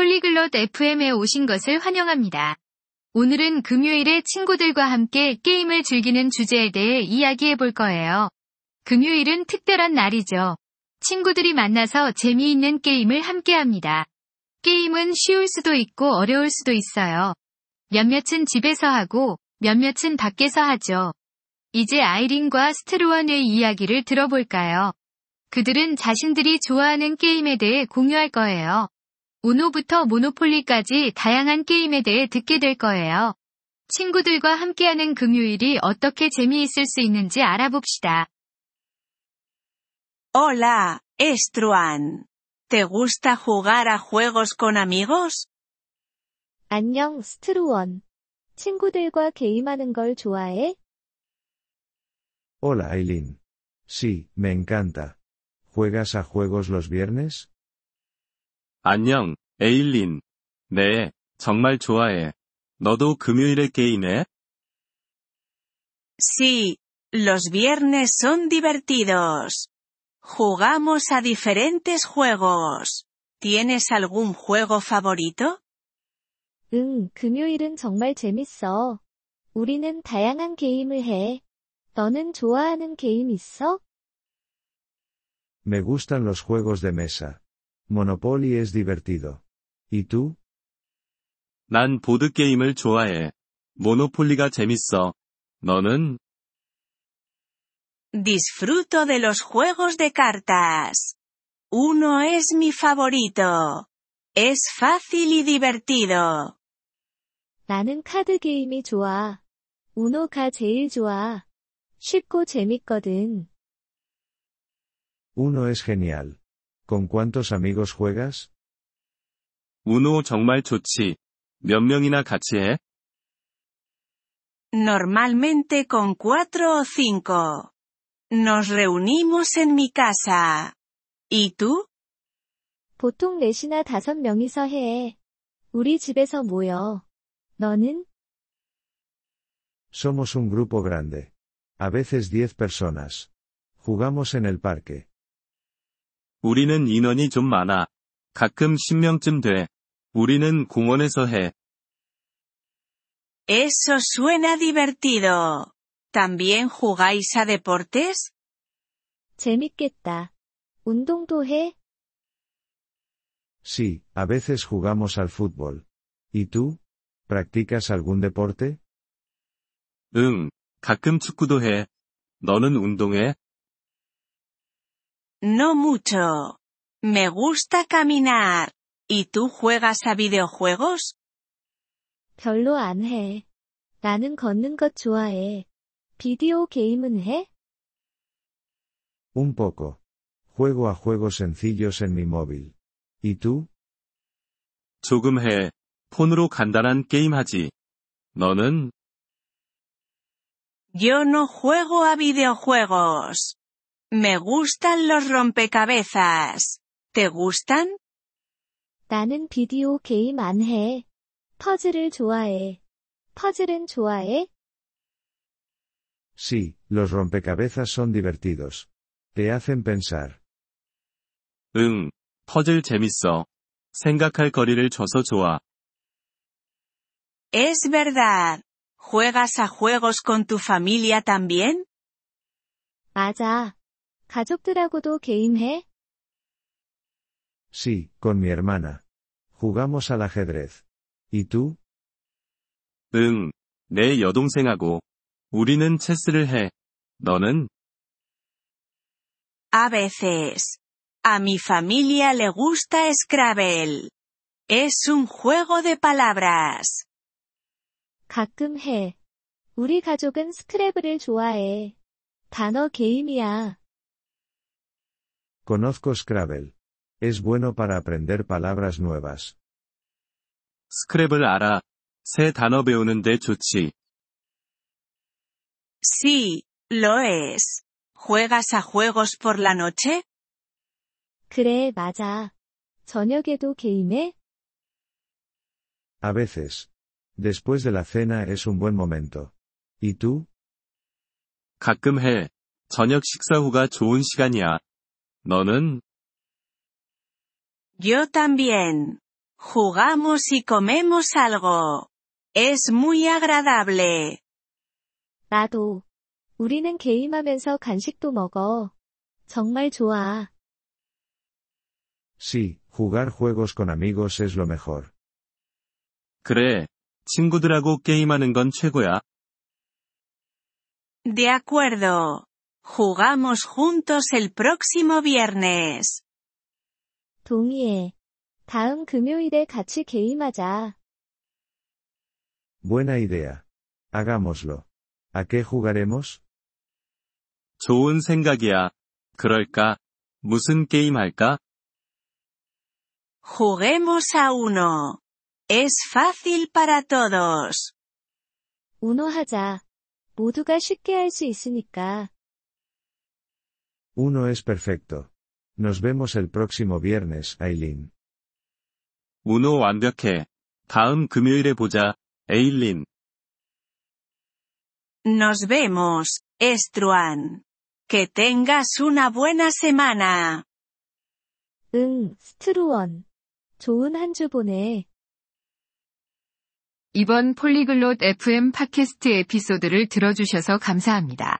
폴리글롯 FM에 오신 것을 환영합니다. 오늘은 금요일에 친구들과 함께 게임을 즐기는 주제에 대해 이야기해 볼 거예요. 금요일은 특별한 날이죠. 친구들이 만나서 재미있는 게임을 함께 합니다. 게임은 쉬울 수도 있고 어려울 수도 있어요. 몇몇은 집에서 하고 몇몇은 밖에서 하죠. 이제 아이린과 스트루원의 이야기를 들어볼까요? 그들은 자신들이 좋아하는 게임에 대해 공유할 거예요. 우노부터 모노폴리까지 다양한 게임에 대해 듣게 될 거예요. 친구들과 함께하는 금요일이 어떻게 재미있을 수 있는지 알아봅시다. Hola, Estruan. ¿Te gusta jugar a juegos con amigos? 안녕, 스트루원. 친구들과 게임하는 걸 좋아해? Hola Aileen. Sí, me encanta. ¿Juegas a juegos los viernes? 안녕, 에일린. 네, 정말 좋아해. 너도 금요일에 게임해? Sí, los viernes son divertidos. Jugamos a diferentes juegos. ¿Tienes algún juego favorito? 응, 금요일은 정말 재밌어. 우리는 다양한 게임을 해. 너는 좋아하는 게임 있어? Me gustan los juegos de mesa. Monopoly es divertido. ¿Y tú? 난 보드게임을 좋아해. 모노폴리가 재밌어. 너는? Disfruto de los juegos de cartas. Uno es mi favorito. Es fácil y divertido. 나는 카드 게임이 좋아. 우노가 제일 좋아. 쉽고 재밌거든. Uno es genial. ¿Con cuántos amigos juegas? 우노 정말 좋지. 몇 명이나 같이 해? Normalmente con cuatro o cinco. Nos reunimos en mi casa. ¿Y tú? 보통 넷이나 다섯 명이서 해. 우리 집에서 모여. 너는? Somos un grupo grande. A veces 10 personas. Jugamos en el parque. 우리는 인원이 좀 많아. 가끔 10명쯤 돼. 우리는 공원에서 해. Eso suena divertido. ¿También jugáis a deportes? 재밌겠다. 운동도 해? Sí, a veces jugamos al fútbol. ¿Y tú? ¿Practicas algún deporte? 응, 가끔 축구도 해. 너는 운동해? No mucho. Me gusta caminar. ¿Y tú juegas a videojuegos? 별로 안 해. 나는 걷는 것 좋아해. 비디오 게임은 해? Un poco. Juego a juegos sencillos en mi móvil. ¿Y tú? 조금 해. 폰으로 간단한 게임 하지. 너는? Yo no juego a videojuegos. Me gustan los rompecabezas. ¿Te gustan? 나는 비디오 게임 안 해. 퍼즐을 좋아해. 퍼즐은 좋아해? Sí, los rompecabezas son divertidos. Te hacen pensar. 응, 퍼즐 재밌어. 생각할 거리를 줘서 좋아. Es verdad. ¿Juegas a juegos con tu familia también? 맞아. 가족들하고도 게임해? Sí, con mi hermana. Jugamos al ajedrez. ¿Y tú? 응, 내 여동생하고. 우리는 체스를 해. 너는? A veces. A mi familia le gusta Scrabble. Es un juego de palabras. 가끔 해. 우리 가족은 스크래블을 좋아해. 단어 게임이야. Conozco Scrabble. Es bueno para aprender palabras nuevas. 스크랩을 알아. 새 단어 배우는데 좋지. Sí, lo es. ¿Juegas a juegos por la noche? 그래, 맞아. 저녁에도 게임해? A veces. Después de la cena es un buen momento. ¿Y tú? 가끔 해. 저녁 식사 후가 좋은 시간이야. 너는? Yo también. Jugamos y comemos algo. Es muy agradable. 나도. 우리는 게임하면서 간식도 먹어. 정말 좋아. Sí, jugar juegos con amigos es lo mejor. 그래. 친구들하고 게임하는 건 최고야. De acuerdo. Jugamos juntos el próximo viernes. 동의해. 다음 금요일에 같이 게임하자. Buena idea. Hagámoslo. ¿A qué jugaremos? 좋은 생각이야. 그럴까? 무슨 게임 할까? Juguemos a uno. Es fácil para todos. 운호하자. 모두가 쉽게 할 수 있으니까. Uno es perfecto. Nos vemos el próximo viernes, Aileen. 우노 완벽해. 다음 금요일에 보자, 에일린. Nos vemos, Estruan. Que tengas una buena semana. 응, 스트루원. 좋은 한 주 보내. 이번 폴리글롯 FM 팟캐스트 에피소드를 들어주셔서 감사합니다.